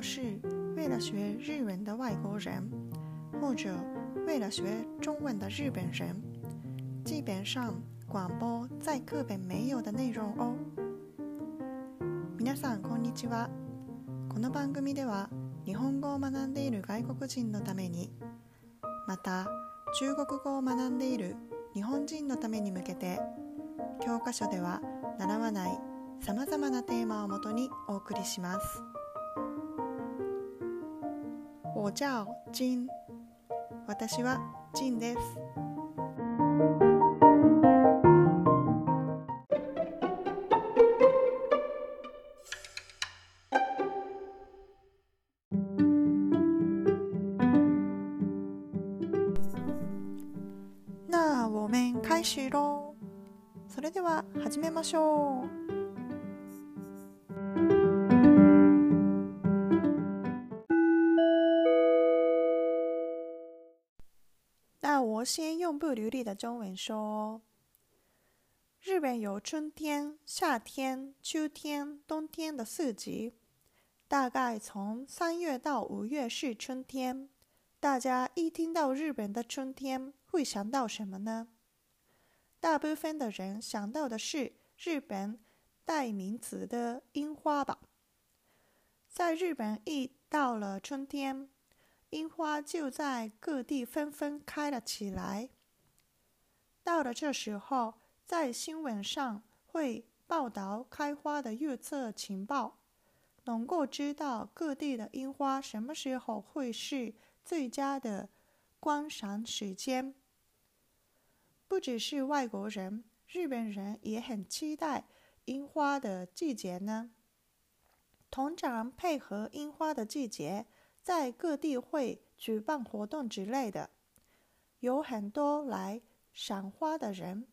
要是为了学日文的外国人，或者为了学中文的日本人，基本上广播在课本没有的内容哦。皆さんこんにちは。この番組では日本語を学んでいる外国人のために、また中国語を学んでいる日本人のために向けて、教科書では習わないさまざまなテーマをもとにお送りします。我叫金。私はジンです。那我们开始喽。それでは始めましょう。不流利的中文说：日本有春天、夏天、秋天、冬天的四季。大概从三月到五月是春天。大家一听到日本的春天，会想到什么呢？大部分的人想到的是日本代名词的樱花吧。在日本，一到了春天。樱花就在各地纷纷开了起来。到了这时候，在新闻上会报道开花的预测情报，能够知道各地的樱花什么时候会是最佳的观赏时间。不只是外国人，日本人也很期待樱花的季节呢。通常配合樱花的季节。在各地会举办活动之类的，有很多来赏花的人。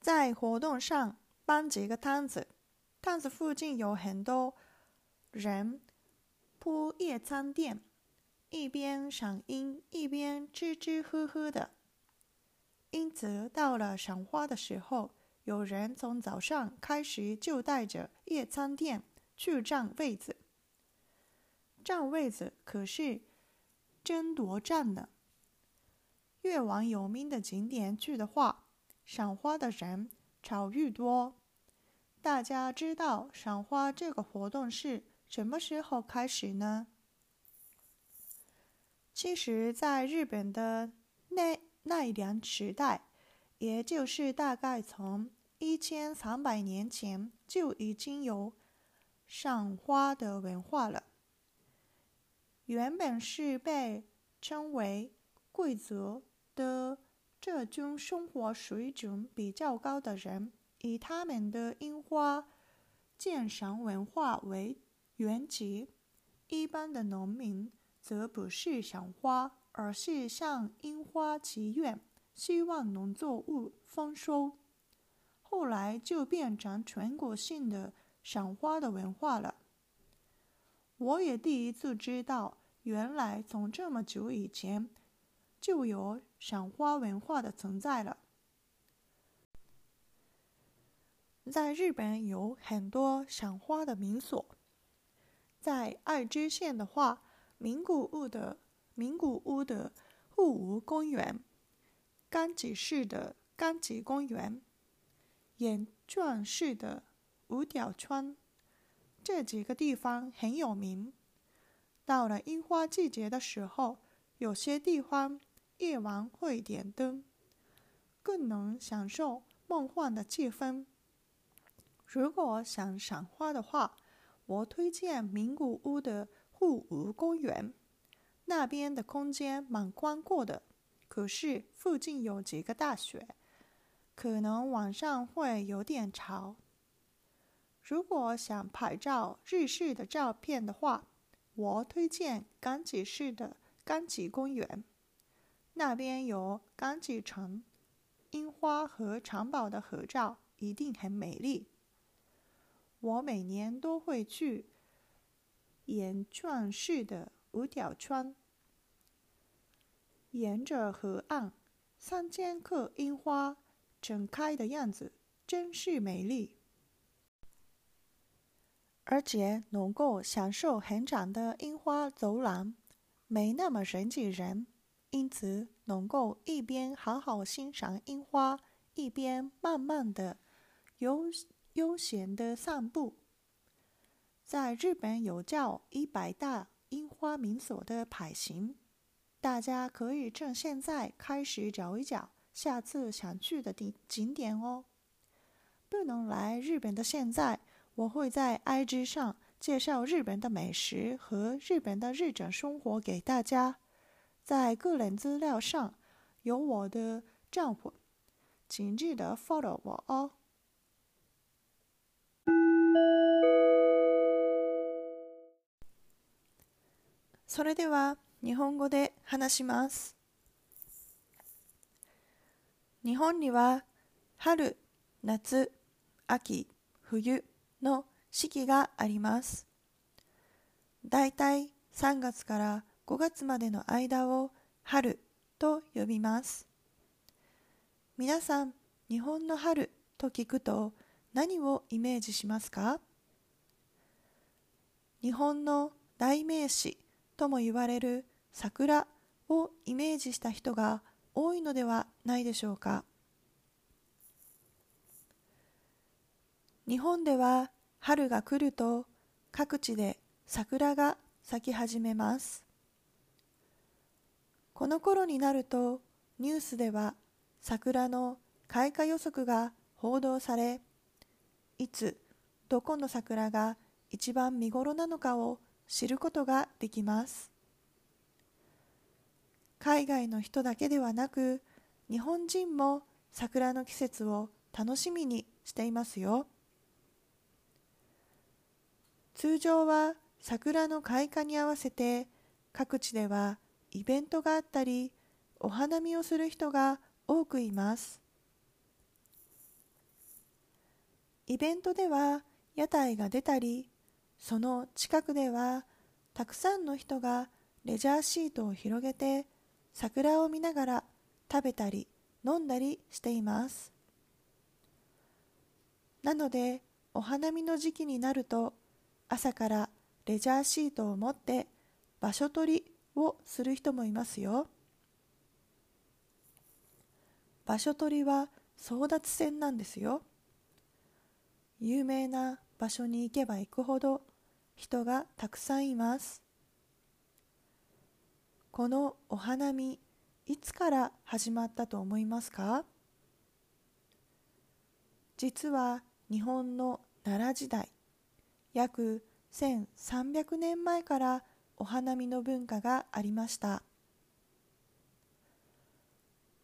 在活动上搬几个摊子，摊子附近有很多人铺夜餐垫，一边赏樱一边吃吃喝喝的。因此，到了赏花的时候，有人从早上开始就带着夜餐垫去占位子。占位子可是争夺战呢。越往有名的景点去的话，赏花的人超愈多。大家知道赏花这个活动是什么时候开始呢？其实，在日本的奈奈良时代，也就是大概从一千三百年前，就已经有赏花的文化了。原本是被称为贵族的这种生活水准比较高的人，以他们的樱花鉴赏文化为原籍。一般的农民则不是赏花，而是向樱花祈愿，希望农作物丰收。后来就变成全国性的赏花的文化了。我也第一次知道。原来从这么久以前就有赏花文化的存在了。在日本有很多赏花的民所，在爱知县的话，名古屋的名古屋的户屋公园、冈崎市的冈崎公园、岩转市的五条川这几个地方很有名。到了樱花季节的时候，有些地方夜晚会点灯，更能享受梦幻的气氛。如果想赏花的话，我推荐名古屋的户屋公园，那边的空间蛮宽阔的。可是附近有几个大学，可能晚上会有点吵。如果想拍照日式的照片的话，我推荐冈崎市的冈崎公园，那边有冈崎城、樱花和长宝的合照，一定很美丽。我每年都会去岩转市的五条川，沿着河岸，三千棵樱花盛开的样子真是美丽。而且能够享受很长的樱花走廊，没那么人挤人，因此能够一边好好欣赏樱花，一边慢慢的悠悠闲的散步。在日本有叫一百大樱花名所的牌型，大家可以趁现在开始找一找下次想去的地景点哦。不能来日本的现在，我会在 IG 上介绍日本的美食和日本的日常生活给大家。在个人资料上有我的账户，请记得 follow 我哦。それでは日本語で話します。日本には春、夏、秋、冬の四季があります。だいたい3月から5月までの間を春と呼びます。皆さん、日本の春と聞くと何をイメージしますか？日本の代名詞とも言われる桜をイメージした人が多いのではないでしょうか？日本では春が来ると各地で桜が咲き始めます。この頃になるとニュースでは桜の開花予測が報道されいつどこの桜が一番見頃なのかを知ることができます。海外の人だけではなく日本人も桜の季節を楽しみにしていますよ。通常は桜の開花に合わせて各地ではイベントがあったりお花見をする人が多くいます。イベントでは屋台が出たりその近くではたくさんの人がレジャーシートを広げて桜を見ながら食べたり飲んだりしています。なのでお花見の時期になると朝からレジャーシートを持って場所取りをする人もいますよ。場所取りは争奪戦なんですよ。有名な場所に行けば行くほど人がたくさんいます。このお花見いつから始まったと思いますか？実は日本の奈良時代約1300年前からお花見の文化がありました。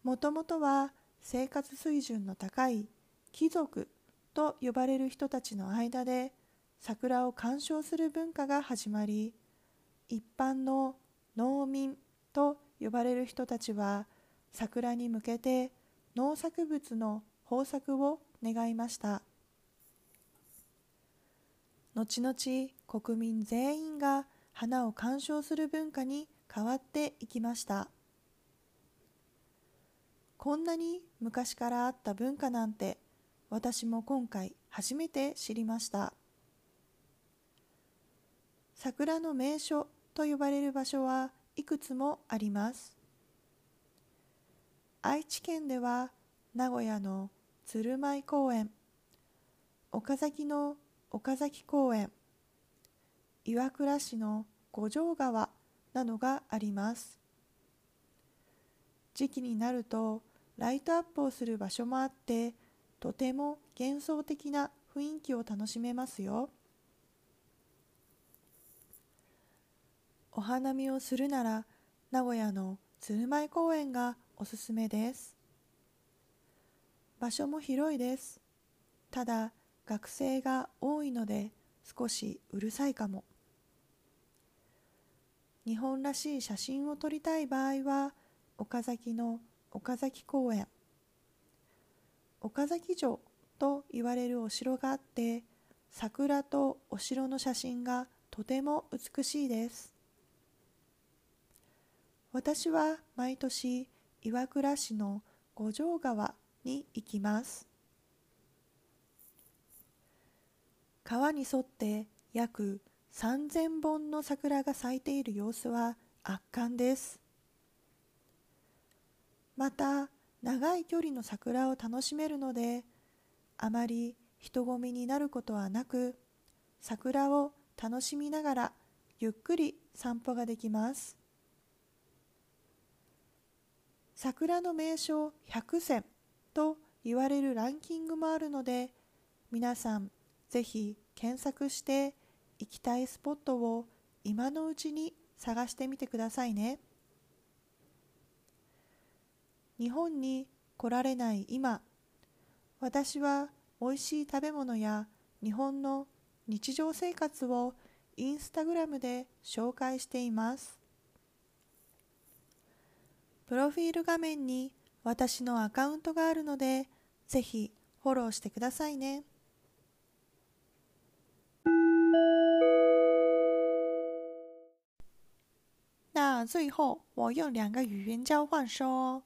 もともとは生活水準の高い貴族と呼ばれる人たちの間で桜を鑑賞する文化が始まり一般の農民と呼ばれる人たちは桜に向けて農作物の豊作を願いました。後々国民全員が花を鑑賞する文化に変わっていきました。こんなに昔からあった文化なんて私も今回初めて知りました。桜の名所と呼ばれる場所はいくつもあります。愛知県では名古屋の鶴舞公園岡崎の岡崎公園岩倉市の五条川などがあります。時期になるとライトアップをする場所もあってとても幻想的な雰囲気を楽しめますよ。お花見をするなら名古屋の鶴舞公園がおすすめです。場所も広いです。ただ学生が多いので少しうるさいかも。日本らしい写真を撮りたい場合は岡崎の岡崎公園。岡崎城と言われるお城があって桜とお城の写真がとても美しいです。私は毎年岩倉市の五条川に行きます。川に沿って約3000本の桜が咲いている様子は圧巻です。また長い距離の桜を楽しめるのであまり人混みになることはなく桜を楽しみながらゆっくり散歩ができます桜の名所100選と言われるランキングもあるので皆さんぜひ検索して行きたいスポットを今のうちに探してみてくださいね日本に来られない今私は美味しい食べ物や日本の日常生活をインスタグラムで紹介していますプロフィール画面に私のアカウントがあるのでぜひフォローしてくださいね。最後我用两个语言交换说。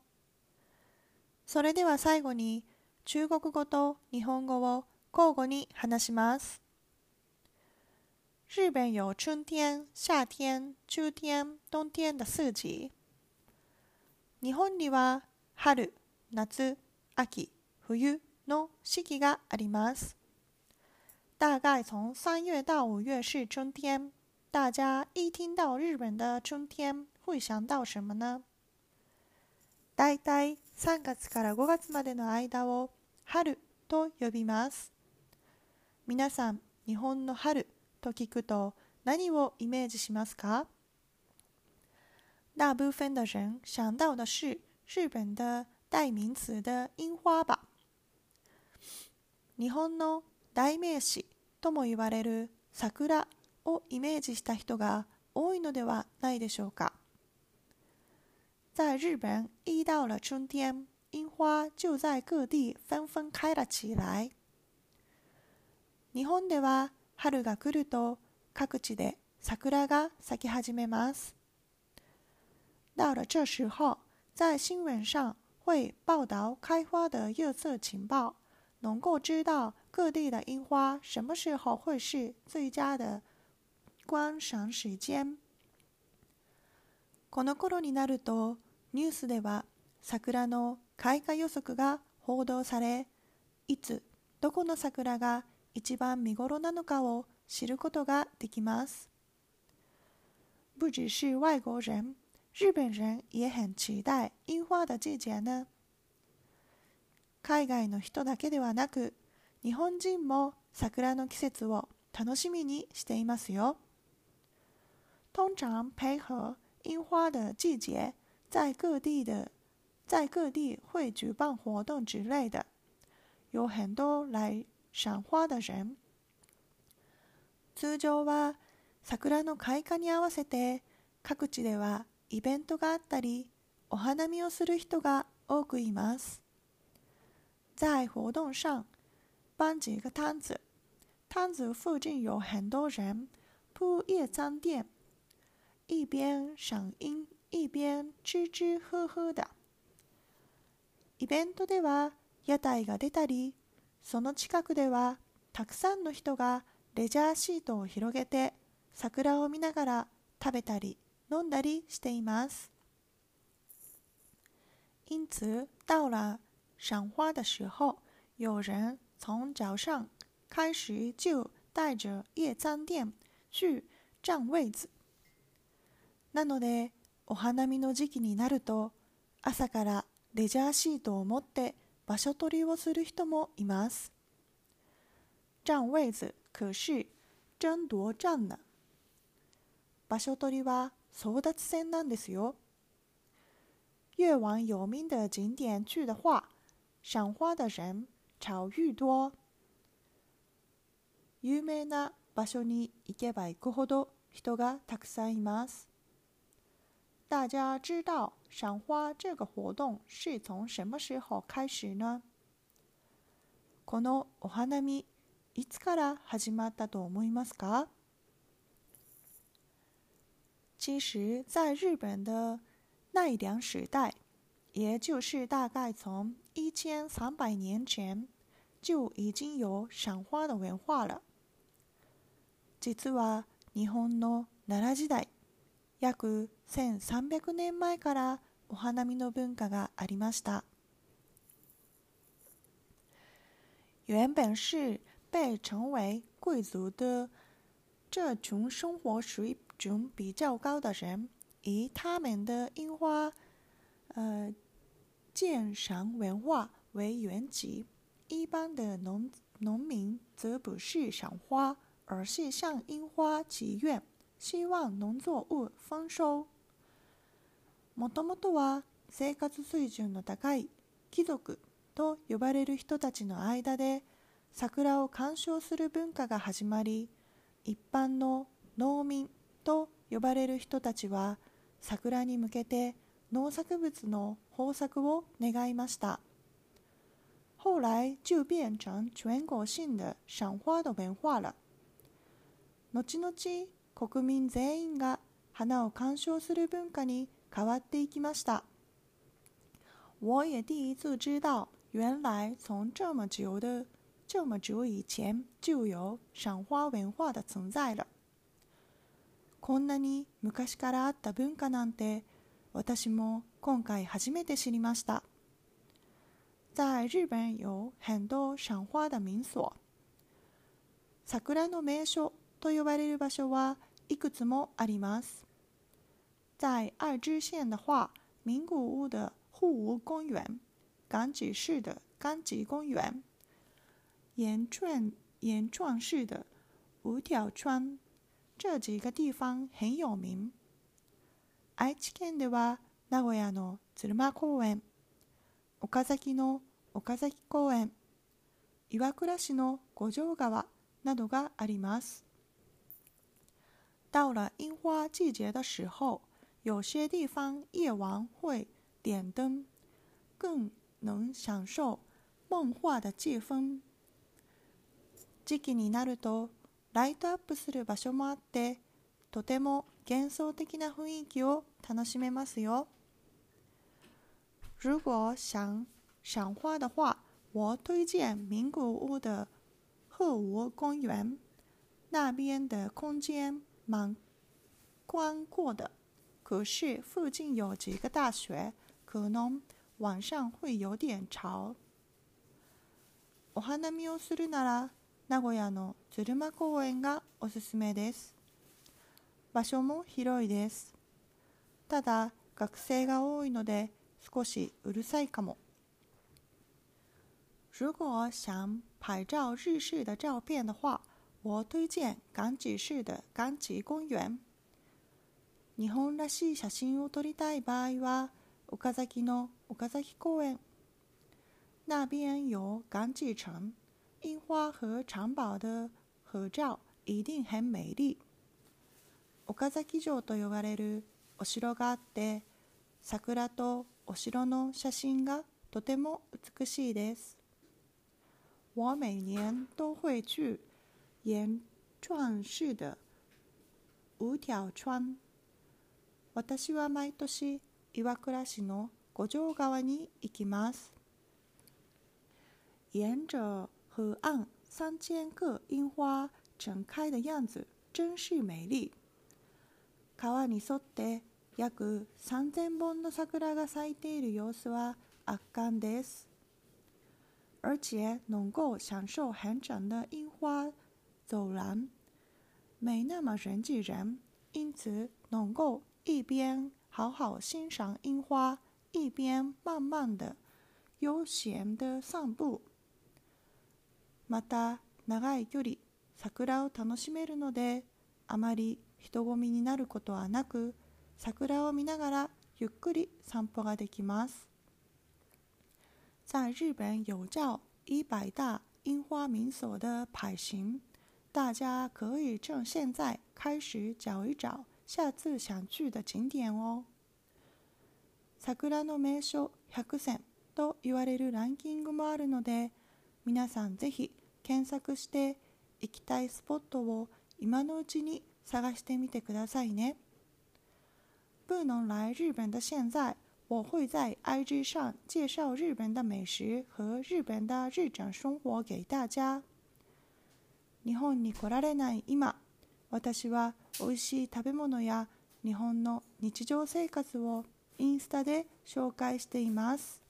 それでは最後に中国語と日本語を交互に話します。日本有春天、夏天、秋天、冬天的四季。日本には春、夏、秋、冬の四季があります。大概从三月到五月是春天。大家一听到日本的春天，会想到什么呢？大体3月から5月までの間を春と呼びます。皆さん、日本の春と聞くと何をイメージしますか？大部分的人想到的是日本的代名词的樱花吧。日本の代名詞とも言われる桜をイメージした人が多いのではないでしょうか。在日本，一到了春天，樱花就在各地纷纷开了起来。日本では春が来ると各地で桜が咲き始めます。到了这时候，在新闻上会报道开花的月色情报，能够知道各地的樱花什么时候会是最佳的观赏時間この頃になるとニュースでは桜の開花予測が報道されいつどこの桜が一番見頃なのかを知ることができます。不只是外国人日本人也很期待樱花的季节呢。海外の人だけではなく日本人も桜の季節を楽しみにしていますよ。通常配合樱花的季节，在各地的在各地会举办活动之类的，有很多来赏花的人。通常は桜の開花に合わせて各地ではイベントがあったり、お花見をする人が多くいます。在活动上搬几个摊子，摊子附近有很多人铺夜餐垫。 一边赏樱一边吃吃喝喝だ。イベントでは屋台が出たり、その近くではたくさんの人がレジャーシートを広げて桜を見ながら食べたり飲んだりしています。因此，到了赏花的时候，有人从早上开始就带着夜餐店去占位子。なのでお花見の時期になると朝からレジャーシートを持って場所取りをする人もいます。占位子可是争夺战呢？場所取りは争奪戦なんですよ。越往有名的景点去的话，赏花的人潮愈多。有名な場所に行けば行くほど人がたくさんいます。大家知道赏花这个活动是从什么时候开始呢？このお花見いつから始まったと思いますか？其实，在日本的奈良时代，也就是大概从一千三百年前，就已经有赏花的文化了。実 実は日本の奈良時代 約1300年前からお花見の文化がありました。原本是被称为贵族的这群生活水准比较高的人，以他们的樱花，呃，鉴赏文化为原籍。一般的农农民则不是赏花，而是向樱花祈愿， 希望农作物丰收。もともとは生活水準の高い貴族と呼ばれる人たちの間で桜を鑑賞する文化が始まり、一般の農民と呼ばれる人たちは桜に向けて農作物の豊作を願いました。后来就变成全国性的赏花的文化了。後々国民全員が花を鑑賞する文化に変わっていきました。我也第一次知道，原来从这么久的这么久以前就有赏花文化的存在了。こんなに昔からあった文化なんて私も今回初めて知りました。在日本有很多赏花的民所。桜の名所と呼ばれる場所はいくつもあります。在爱知县的话，名古屋的户屋公园、冈崎市的冈崎公园。岩状岩状式的五条川这几个地方很有名。愛知県では名古屋の鶴間公園、岡崎の岡崎公園、岩倉市の五条川などがあります。到了樱花季节的时候，有些地方夜晚会点灯，更能享受梦幻的气氛。時期になるとライトアップする場所もあってとても幻想的な雰囲気を楽しめますよ。如果想赏花的话，我推荐名古屋的鹤屋公园，那边的空间 蛮宽阔的。可是附近有几个大学，可能晚上会有点吵。お花見をするなら名古屋の鶴間公園がおすすめです。場所も広いです。ただ、学生が多いので少しうるさいかも。如果想拍照日式的照片的话，我推荐冈崎市的冈崎公園。日本らしい写真を撮りたい場合は、岡崎の岡崎公園。那边有冈崎城。樱花和长宝的合照一定很美丽。岡崎城と呼ばれるお城があって、桜とお城の写真がとても美しいです。我每年都会去岩状式的五条川。私は毎年岩倉市の五条川に行きます。沿着河岸三千个樱花盛開的样子真是美麗。川に沿って約3000本の桜が咲いている様子は圧巻です。而且能够享受很整的樱花走廊，没那么人挤人，因此能够一边好好欣赏樱花，一边慢慢的、悠闲的散步。また長い距離桜を楽しめるのであまり人混みになることはなく桜を見ながらゆっくり散歩ができます。在日本有照一百大樱花名所的牌型，大家可以趁现在开始找一找下次想去的景点哦。桜の名所100選と言われるランキングもあるので、皆さんぜひ検索して行きたいスポットを今のうちに探してみてくださいね。不能来日本的现在，我会在 IG 上介绍日本的美食和日本的日常生活给大家。日本に来られない今、私は美味しい食べ物や日本の日常生活をインスタで紹介しています。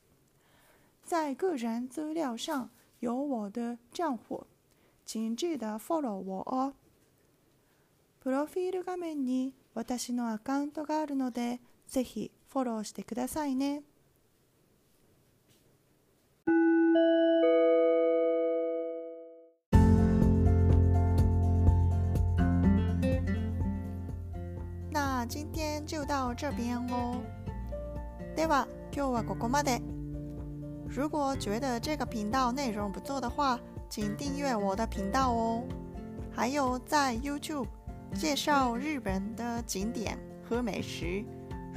在个人资料上有我的账户，请记得 follow 我哦。プロフィール画面に私のアカウントがあるので、ぜひフォローしてくださいね。这边哦。では今日はここまで。如果觉得这个频道内容不错的话，请订阅我的频道哦。还有在 YouTube 介绍日本的景点和美食，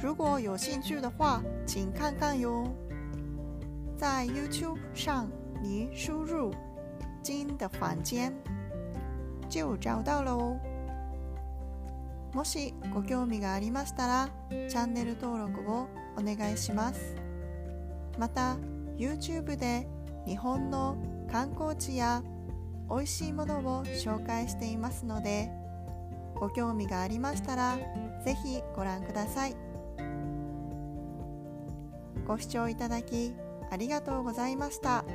如果有兴趣的话，请看看哟。在 YouTube 上，你输入“金的房间”就找到了哦。 もしご興味がありましたら、チャンネル登録をお願いします。また、YouTube で日本の観光地や美味しいものを紹介していますので、ご興味がありましたら、ぜひご覧ください。ご視聴いただきありがとうございました。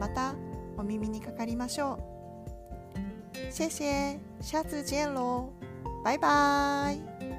またお耳にかかりましょう。谢谢，下次见喽，バイバーイ。